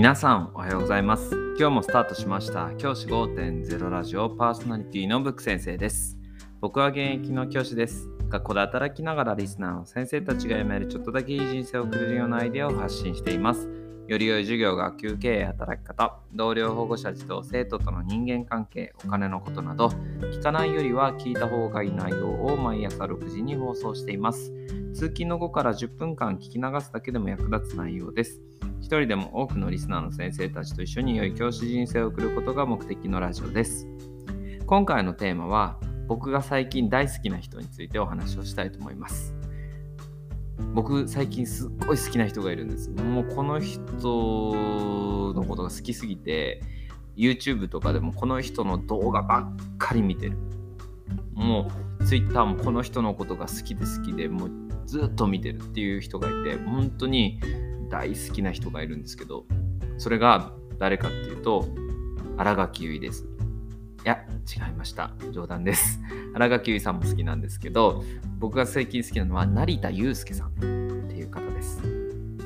皆さんおはようございます。今日もスタートしました。教師5.0ラジオパーソナリティのブック先生です。僕は現役の教師です。学校で働きながらリスナーの先生たちが読めるちょっとだけいい人生を送れるようなアイデアを発信しています。より良い授業、学級経営、働き方、同僚、保護者、児童、生徒との人間関係、お金のことなど、聞かないよりは聞いた方がいい内容を毎朝6時に放送しています。通勤の後から10分間聞き流すだけでも役立つ内容です。一人でも多くのリスナーの先生たちと一緒に良い教師人生を送ることが目的のラジオです。今回のテーマは僕が最近大好きな人についてお話をしたいと思います。僕最近すっごい好きな人がいるんです。もうこの人のことが好きすぎて YouTube とかでもこの人の動画ばっかり見てる。もう Twitter もこの人のことが好きで好きでもうずっと見てるっていう人がいて本当に大好きな人がいるんですけど、それが誰かっていうと、新垣結衣です。いや、違いました。冗談です。新垣結衣さんも好きなんですけど、僕が最近好きなのは成田悠介さんっていう方です。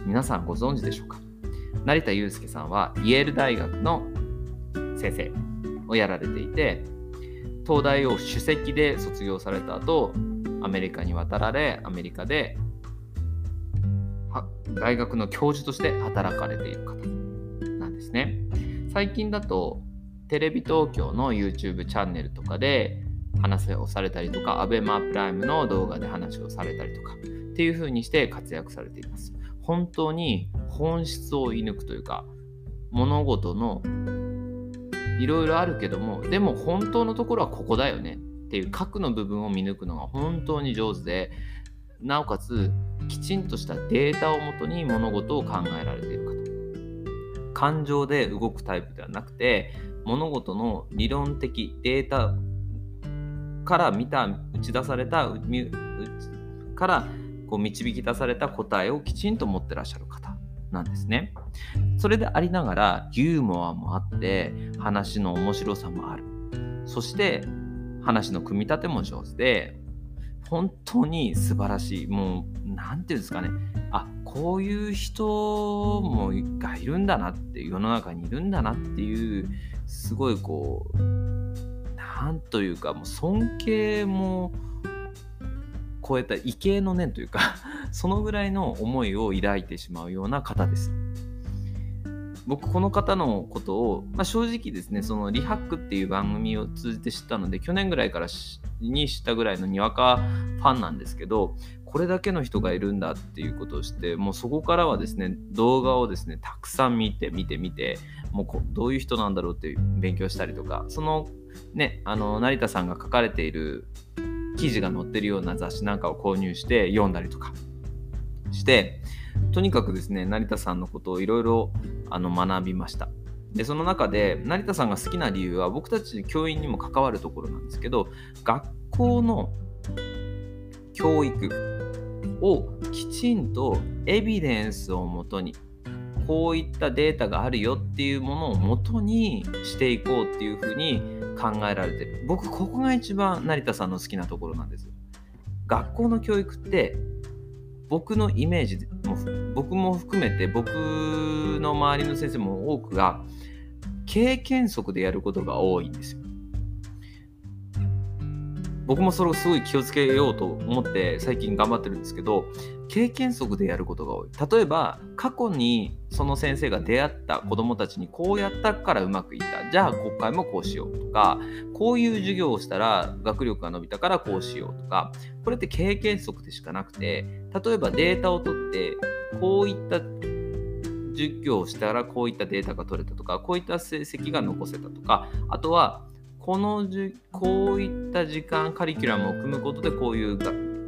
皆さんご存知でしょうか？成田悠介さんはイェール大学の先生をやられていて、東大を首席で卒業された後、アメリカに渡られ、アメリカで大学の教授として働かれている方なんですね。最近だとテレビ東京の YouTube チャンネルとかで話をされたりとか ABEMA プライムの動画で話をされたりとかっていう風にして活躍されています。本当に本質を射抜くというか物事のいろいろあるけどもでも本当のところはここだよねっていう核の部分を見抜くのが本当に上手でなおかつきちんとしたデータをもとに物事を考えられているかと感情で動くタイプではなくて物事の理論的データから見た打ち出されたからこう導き出された答えをきちんと持ってらっしゃる方なんですね。それでありながらユーモアもあって話の面白さもある。そして話の組み立ても上手で本当に素晴らしい。もう、なんていうんですかね。あ、こういう人もがいるんだなって世の中にいるんだなっていう、すごいこう、なんというか、もう尊敬も超えた畏敬の念というか そのぐらいの思いを抱いてしまうような方です。僕この方のことを、まあ、正直ですねそのリハックっていう番組を通じて知ったので去年ぐらいからに知ったぐらいのにわかファンなんですけどこれだけの人がいるんだっていうことをしてもうそこからはですね動画をですねたくさん見て見て見てもうどういう人なんだろうって勉強したりとかそのねあの成田さんが書かれている記事が載ってるような雑誌なんかを購入して読んだりとかしてとにかくですね成田さんのことをいろいろ学びました。でその中で成田さんが好きな理由は僕たち教員にも関わるところなんですけど学校の教育をきちんとエビデンスをもとにこういったデータがあるよっていうものをもとにしていこうっていうふうに考えられてる僕ここが一番成田さんの好きなところなんです学校の教育って僕のイメージも僕も含めて僕の周りの先生も多くが経験則でやることが多いんですよ。僕もそれをすごい気をつけようと思って最近頑張ってるんですけど経験則でやることが多い。例えば過去にその先生が出会った子どもたちにこうやったからうまくいった。じゃあ今回もこうしようとかこういう授業をしたら学力が伸びたからこうしようとかこれって経験則でしかなくて例えばデータを取ってこういった授業をしたらこういったデータが取れたとかこういった成績が残せたとかあとはこのじこういった時間カリキュラムを組むことでこういう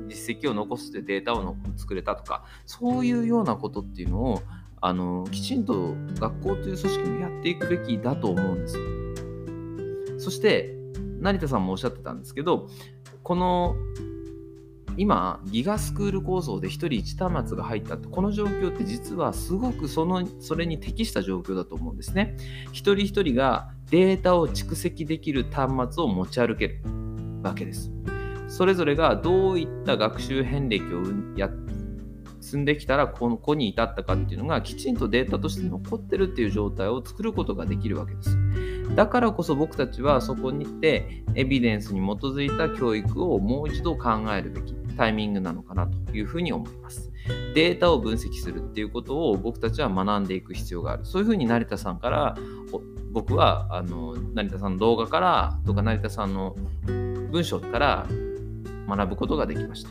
実績を残すデータを作れたとかそういうようなことっていうのをあのきちんと学校という組織もやっていくべきだと思うんですよ。そして成田さんもおっしゃってたんですけどこの今ギガスクール構想で1人1端末が入ったってこの状況って実はすごくそのそれに適した状況だと思うんですね。一人一人がデータを蓄積できる端末を持ち歩けるわけです。それぞれがどういった学習遍歴をや積んできたらこの子に至ったかっていうのがきちんとデータとして残ってるっていう状態を作ることができるわけです。だからこそ僕たちはそこに行ってエビデンスに基づいた教育をもう一度考えるべきタイミングなのかなというふうに思います。データを分析するっていうことを僕たちは学んでいく必要がある。そういうふうに成田さんから僕はあの成田さんの動画からとか成田さんの文章から学ぶことができました。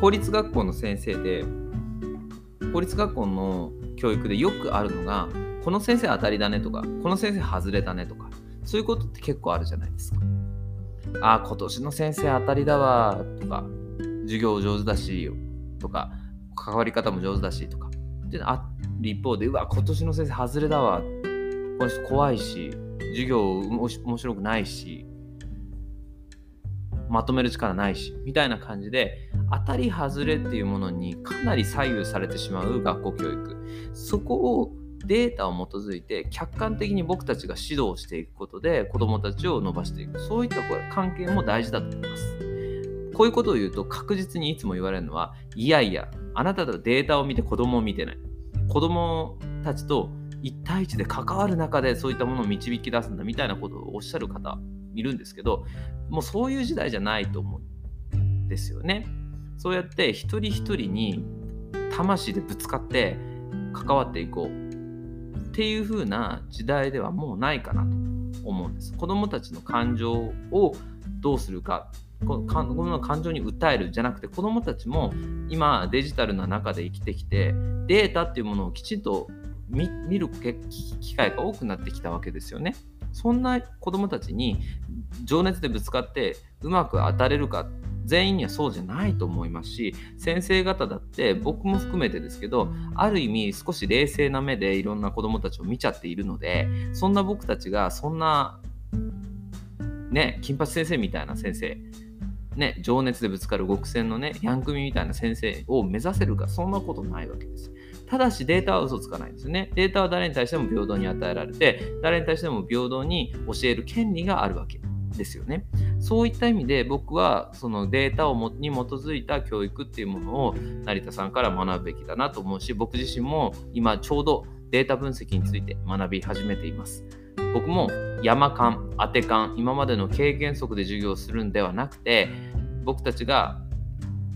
公立学校の先生で公立学校の教育でよくあるのがこの先生当たりだねとかこの先生外れだねとかそういうことって結構あるじゃないですか。ああ今年の先生当たりだわとか授業上手だしとか関わり方も上手だしとかであ一方でうわ今年の先生外れだわ。この人怖いし授業面白くないしまとめる力ないしみたいな感じで当たり外れっていうものにかなり左右されてしまう学校教育。そこをデータを基づいて客観的に僕たちが指導していくことで子どもたちを伸ばしていく。そういった関係も大事だと思います。こういうことを言うと確実にいつも言われるのはいやいやあなたとデータを見て子供を見てない子供たちと1対1で関わる中でそういったものを導き出すんだみたいなことをおっしゃる方いるんですけどもうそういう時代じゃないと思うんですよね。そうやって一人一人に魂でぶつかって関わっていこうっていう風な時代ではもうないかなと思うんです。子供たちの感情をどうするかこの感情に訴えるじゃなくて子供たちも今デジタルな中で生きてきてデータっていうものをきちんと見る機会が多くなってきたわけですよね。そんな子供たちに情熱でぶつかってうまく当たれるか全員にはそうじゃないと思いますし先生方だって僕も含めてですけどある意味少し冷静な目でいろんな子どもたちを見ちゃっているのでそんな僕たちがそんなね金八先生みたいな先生ね、情熱でぶつかる極戦のね、ヤンクミみたいな先生を目指せるか、そんなことないわけです。ただしデータは嘘つかないんですね。データは誰に対しても平等に与えられて、誰に対しても平等に教える権利があるわけですよね。そういった意味で僕はそのデータをもに基づいた教育っていうものを成田さんから学ぶべきだなと思うし僕自身も今ちょうどデータ分析について学び始めています。僕も山間、当て勘、今までの経験則で授業するんではなくて僕たちが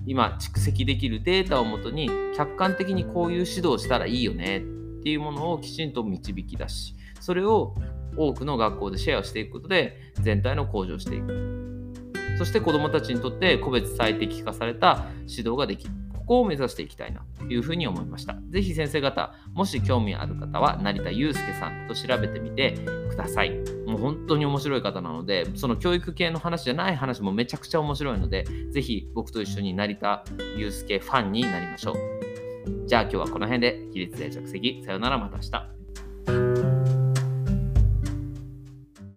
今蓄積できるデータをもとに客観的にこういう指導したらいいよねっていうものをきちんと導き出しそれを多くの学校でシェアしていくことで全体の向上していくそして子どもたちにとって個別最適化された指導ができるこを目指していきたいなというふうに思いました。ぜひ先生方もし興味ある方は成田悠介さんと調べてみてください。もう本当に面白い方なのでその教育系の話じゃない話もめちゃくちゃ面白いのでぜひ僕と一緒に成田悠介ファンになりましょう。じゃあ今日はこの辺で起立で着席。さよならまた明日。